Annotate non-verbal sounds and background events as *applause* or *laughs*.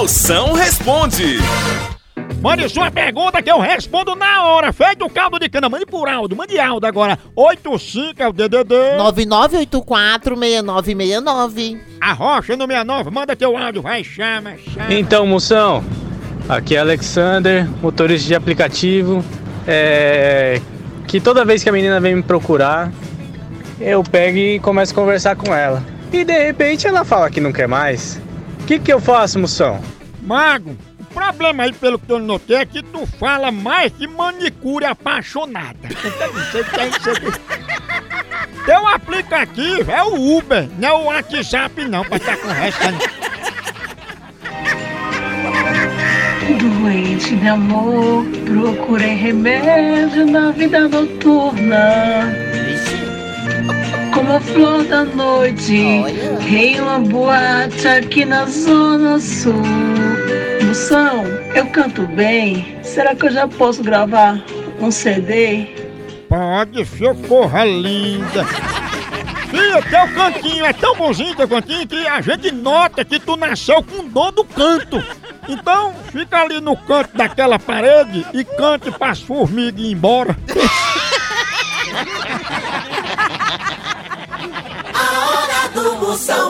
Moção responde. Mande sua pergunta que eu respondo na hora. Feito o caldo de cana. Mande por áudio. Mande áudio agora. 85 é o DDD. 99846969. A Rocha no 69. Manda teu áudio. Vai, chama, chama. Então, moção, aqui é Alexander, motorista de aplicativo. É, que toda vez que a menina vem me procurar, eu pego e começo a conversar com ela. E de repente ela fala que não quer mais. O que, que eu faço, moção? Mago, o problema aí, pelo que eu notei, é que tu fala mais que manicure apaixonada. Você tem que Teu aplicativo é o Uber, não é o WhatsApp não, pra estar conversando. Doente de amor, procurei remédio na vida noturna. Como a flor da noite, em uma boate aqui na Zona Sul. Moção, eu canto bem. Será que eu já posso gravar um CD? Pode, seu porra linda. Filha, teu cantinho é tão bonzinho teu cantinho que a gente nota que tu nasceu com dom do canto. Então, fica ali no canto daquela parede e cante pras formigas ir embora. *laughs* A hora do Moção.